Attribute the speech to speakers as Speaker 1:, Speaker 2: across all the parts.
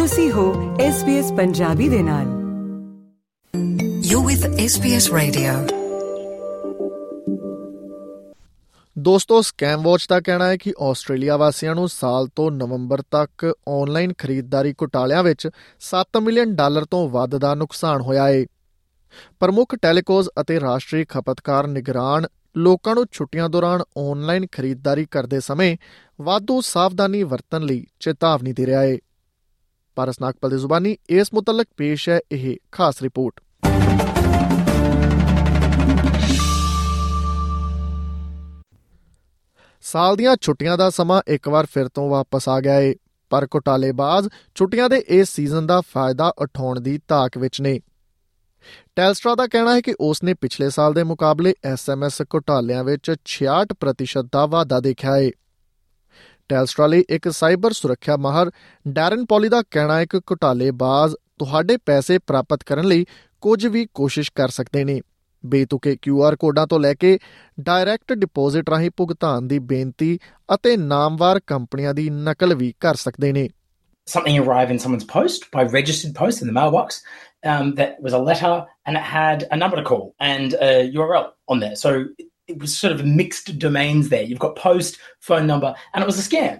Speaker 1: ਤੁਸੀਂ ਹੋ SBS ਪੰਜਾਬੀ ਦੇ ਨਾਲ।
Speaker 2: You're with SBS Radio.
Speaker 3: ਦੋਸਤੋ ਸਕੈਮ ਵਾਚ ਦਾ ਕਹਿਣਾ ਹੈ ਕਿ ਆਸਟ੍ਰੇਲੀਆ ਵਾਸੀਆਂ ਨੂੰ ਸਾਲ ਤੋਂ ਨਵੰਬਰ ਤੱਕ ਆਨਲਾਈਨ ਖਰੀਦਦਾਰੀ ਘੁਟਾਲਿਆਂ ਵਿੱਚ 7 ਮਿਲੀਅਨ ਡਾਲਰ ਤੋਂ ਵੱਧ ਦਾ ਨੁਕਸਾਨ ਹੋਇਆ ਹੈ ਪ੍ਰਮੁੱਖ ਟੈਲੀਕੋਜ਼ ਅਤੇ ਰਾਸ਼ਟਰੀ ਖਪਤਕਾਰ ਨਿਗਰਾਨ ਲੋਕਾਂ ਨੂੰ ਛੁੱਟੀਆਂ ਦੌਰਾਨ ਆਨਲਾਈਨ ਖਰੀਦਦਾਰੀ ਕਰਦੇ ਸਮੇਂ ਵਾਧੂ ਸਾਵਧਾਨੀ ਵਰਤਣ ਲਈ ਚੇਤਾਵਨੀ ਦੇ ਰਿਹਾ ਹੈ ਪਾਰਸ ਨਾਗਪਲ ਦੀ ਜ਼ੁਬਾਨੀ ਇਸ ਮੁਤਲਕ ਪੇਸ਼ ਹੈ, ਇਹ ਖਾਸ ਰਿਪੋਰਟ। ਸਾਲ ਦੀਆਂ ਛੁੱਟੀਆਂ ਦਾ ਸਮਾਂ ਇੱਕ ਵਾਰ ਫਿਰ ਤੋਂ ਵਾਪਸ ਆ ਗਿਆ ਏ, ਪਰ ਘੁਟਾਲੇਬਾਜ਼ ਛੁੱਟੀਆਂ ਦੇ ਇਸ ਸੀਜ਼ਨ ਦਾ ਫਾਇਦਾ ਉਠਾਉਣ ਦੀ ਤਾਕ ਵਿੱਚ ਨੇ। ਟੈਲਸਟਰਾ ਦਾ ਕਹਿਣਾ ਹੈ ਕਿ ਉਸ ਨੇ ਪਿਛਲੇ ਸਾਲ ਦੇ ਮੁਕਾਬਲੇ ਐਸਐਮਐਸ ਘੁਟਾਲਿਆਂ ਵਿੱਚ 66% ਦਾ ਵਾਧਾ ਦੇਖਿਆ ਹੈ ਟੈਲਸਟਰਾ ਲਈ ਇੱਕ ਸਾਈਬਰ ਸੁਰੱਖਿਆ ਮਾਹਰ ਡੈਰਨ ਪੋਲੀ ਦਾ ਕਹਿਣਾ ਹੈ ਕਿ ਘੁਟਾਲੇਬਾਜ਼ ਤੁਹਾਡੇ ਪੈਸੇ ਪ੍ਰਾਪਤ ਕਰਨ ਲਈ ਕੁਝ ਵੀ ਕੋਸ਼ਿਸ਼ ਕਰ ਸਕਦੇ ਨੇ ਬੇਤੁਕੇ QR ਕੋਡਾਂ ਤੋਂ ਲੈ ਕੇ ਡਾਇਰੈਕਟ ਡਿਪੋਜ਼ਿਟ ਰਾਹੀਂ ਭੁਗਤਾਨ ਦੀ ਬੇਨਤੀ ਅਤੇ ਨਾਮਵਾਰ ਕੰਪਨੀਆਂ ਦੀ ਨਕਲ ਵੀ ਕਰ ਸਕਦੇ ਨੇ
Speaker 4: something arrive in someone's post by registered post in the mailbox um, that was a letter and it had a number to call and a URL on there. So it was sort of mixed domains there. You've got post, phone number, and it was a scam.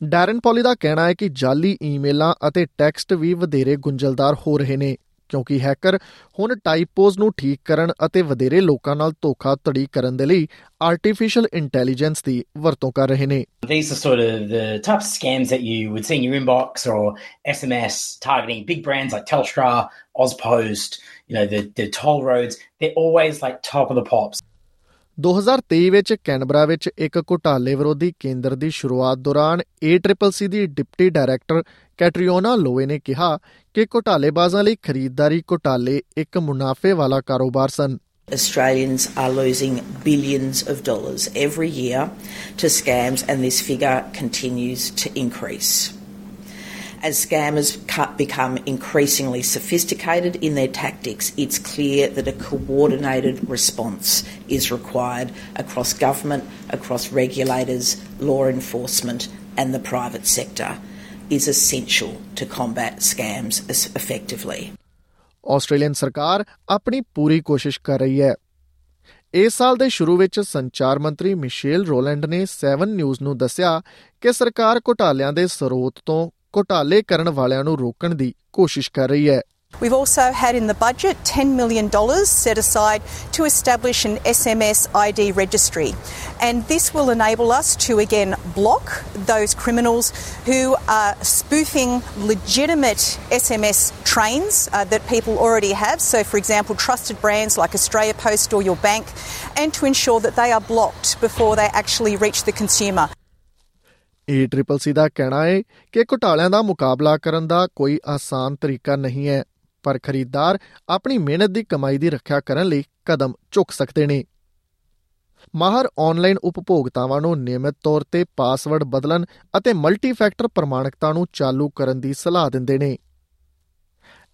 Speaker 3: Darren Polly ਦਾ ਕਹਿਣਾ ਹੈ ਕਿ ਜਾਲੀ ਈਮੇਲਾਂ ਅਤੇ text ਵੀ ਵਧੇਰੇ ਗੁੰਝਲਦਾਰ ਹੋ ਰਹੇ ਨੇ ਕਿਉਂਕਿ ਹੈਕਰ ਹੁਣ ਟਾਈਪੋਜ਼ ਨੂੰ ਠੀਕ ਕਰਨ ਅਤੇ ਵਧੇਰੇ ਲੋਕਾਂ ਨਾਲ ਧੋਖਾਧੜੀ ਕਰਨ ਦੇ ਲਈ ਆਰਟੀਫੀਸ਼ੀਅਲ ਇੰਟੈਲੀਜੈਂਸ ਦੀ ਵਰਤੋਂ ਕਰ ਰਹੇ ਨੇ
Speaker 4: These are sort of the type of scams that you would see in your inbox or SMS targeting big brands like Telstra, Ozpost, you know, the, the toll roads. They're always like top of the pops.
Speaker 3: 2023 ਵਿੱਚ Canberra ਵਿੱਚ ਇੱਕ ਘੁਟਾਲੇ ਵਿਰੋਧੀ ਕੇਂਦਰ ਦੀ ਸ਼ੁਰੂਆਤ ਦੌਰਾਨ ACCC ਦੀ deputy director Catriona Lowe ਨੇ ਕਿਹਾ ਕਿ ਘੁਟਾਲੇਬਾਜ਼ਾਂ ਲਈ ਖਰੀਦਦਾਰੀ ਘੁਟਾਲੇ ਇੱਕ ਮੁਨਾਫੇ ਵਾਲਾ ਕਾਰੋਬਾਰ ਸਨ
Speaker 5: Australians are losing billions of dollars every year to scams, and this figure continues to increase. As scammers cu- become increasingly sophisticated in their tactics, it's clear that a coordinated response is required across government, across regulators, law enforcement, and the private sector is essential to combat scams as effectively.
Speaker 3: Australian ਸਰਕਾਰ ਆਪਣੀ ਪੂਰੀ ਕੋਸ਼ਿਸ਼ ਕਰ ਰਹੀ ਹੈ ਇਸ ਸਾਲ ਦੇ ਸ਼ੁਰੂ ਵਿੱਚ ਸੰਚਾਰ ਮੰਤਰੀ ਮਿਸ਼ੇਲ ਰੋਲੈਂਡ ਨੇ 7 ਨਿਊਜ਼ ਨੂੰ ਦੱਸਿਆ ਕਿ ਸਰਕਾਰ ਘੁਟਾਲਿਆਂ ਦੇ ਸਰੋਤ ਤੋਂ ਘੁਟਾਲੇ ਕਰਨ ਵਾਲਿਆਂ ਨੂੰ ਰੋਕਣ ਦੀ ਕੋਸ਼ਿਸ਼ ਕਰ ਰਹੀ ਹੈ
Speaker 6: We've also had in the budget $10 million set aside to establish an SMS ID registry. And this will enable us to again block those criminals who are spoofing legitimate SMS trains uh, that people already have. So, for example, trusted brands like Australia Post or your bank, and to ensure that they are blocked before they actually reach the consumer.
Speaker 3: ACCC ਦਾ ਕਹਿਣਾ ਹੈ ਕਿ ਘੁਟਾਲਿਆਂ ਦਾ ਮੁਕਾਬਲਾ ਕਰਨ ਦਾ ਕੋਈ ਆਸਾਨ ਤਰੀਕਾ ਨਹੀਂ ਹੈ, ਪਰ ਖਰੀਦਦਾਰ ਆਪਣੀ ਮਿਹਨਤ ਦੀ ਕਮਾਈ ਦੀ ਰੱਖਿਆ ਕਰਨ ਲਈ ਕਦਮ ਚੁੱਕ ਸਕਦੇ ਨੇ। ਮਾਹਰ ਆਨਲਾਈਨ ਉਪਭੋਗਤਾਵਾਂ ਨੂੰ ਨਿਯਮਿਤ ਤੌਰ ਤੇ ਪਾਸਵਰਡ ਬਦਲਣ ਅਤੇ ਮਲਟੀ ਫੈਕਟਰ ਪ੍ਰਮਾਣਿਕਤਾ ਨੂੰ ਚਾਲੂ ਕਰਨ ਦੀ ਸਲਾਹ ਦਿੰਦੇ ਨੇ।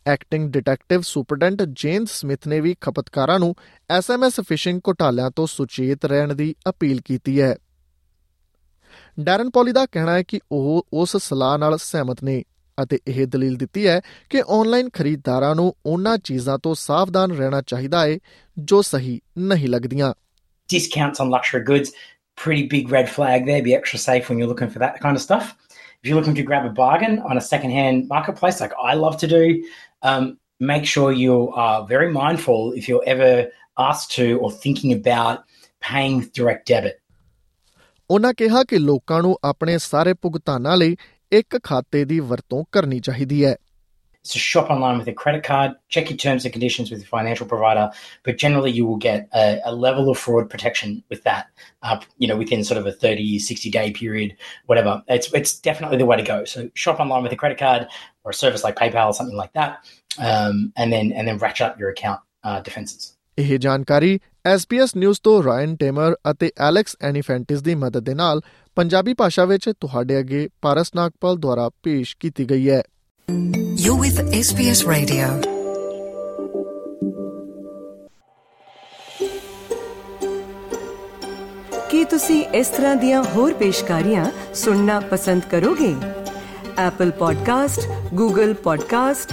Speaker 3: Acting detective superintendent James Smith ਨੇ ਵੀ ਖਪਤਕਾਰਾਂ ਨੂੰ ਐਸਐਮਐਸ ਫਿਸ਼ਿੰਗ ਘੁਟਾਲਿਆਂ ਤੋਂ ਸੁਚੇਤ ਰਹਿਣ ਦੀ ਅਪੀਲ ਕੀਤੀ ਹੈ। ਡੈਰਨ ਪੋਲੀ ਦਾ ਕਹਿਣਾ ਹੈ ਕਿ ਉਹ ਉਸ ਸਲਾਹ ਨਾਲ ਸਹਿਮਤ ਨੇ ਅਤੇ ਇਹ ਦਲੀਲ ਦਿੱਤੀ ਹੈ ਕਿ ਆਨਲਾਈਨ ਖਰੀਦਦਾਰਾਂ ਨੂੰ ਉਹਨਾਂ ਚੀਜ਼ਾਂ ਤੋਂ ਸਾਵਧਾਨ ਰਹਿਣਾ ਚਾਹੀਦਾ ਹੈ ਜੋ ਸਹੀ ਨਹੀਂ ਲੱਗਦੀਆਂ
Speaker 4: Discounts on luxury goods, pretty big red flag there. Be extra safe when you're looking for that kind of stuff. If you're looking to grab a bargain on a secondhand marketplace like I love to do, um, make sure you are very mindful if you're ever asked to or thinking about paying with direct debit.
Speaker 3: ਉਹਨਾਂ ਕਿਹਾ ਕਿ ਲੋਕਾਂ ਨੂੰ ਆਪਣੇ ਸਾਰੇ ਭੁਗਤਾਨਾਂ ਲਈ ਇੱਕ ਖਾਤੇ ਦੀ ਵਰਤੋਂ ਕਰਨੀ ਚਾਹੀਦੀ ਹੈ
Speaker 4: to shop online with a credit card, check your terms and conditions with your financial provider, but generally you will get a, a level of fraud protection with that, uh, you know, within sort of a 30, 60 day period, whatever. It's, it's definitely the way to go. So shop online with a credit card or a service like PayPal or something like that, um, and then and then ratchet up your account uh, defenses.
Speaker 3: ਇਹ ਜਾਣਕਾਰੀ SBS news ਤੋਂ Ryan Tamer ਅਤੇ Alex ਐਨੀਫੈਂਟਿਸ ਦੀ ਮਦਦ ਦੇ ਨਾਲ ਪੰਜਾਬੀ ਭਾਸ਼ਾ ਵਿੱਚ ਤੁਹਾਡੇ ਅੱਗੇ ਪਾਰਸ ਨਾਗਪਾਲ ਦੁਆਰਾ ਪੇਸ਼ ਕੀਤੀ ਗਈ ਹੈ
Speaker 2: You're with SBS Radio.
Speaker 1: ਕੀ ਤੁਸੀਂ ਇਸ ਤਰ੍ਹਾਂ ਦੀਆਂ ਹੋਰ ਪੇਸ਼ਕਾਰੀਆਂ ਸੁਣਨਾ ਪਸੰਦ ਕਰੋਗੇ Apple Podcast, Google Podcast,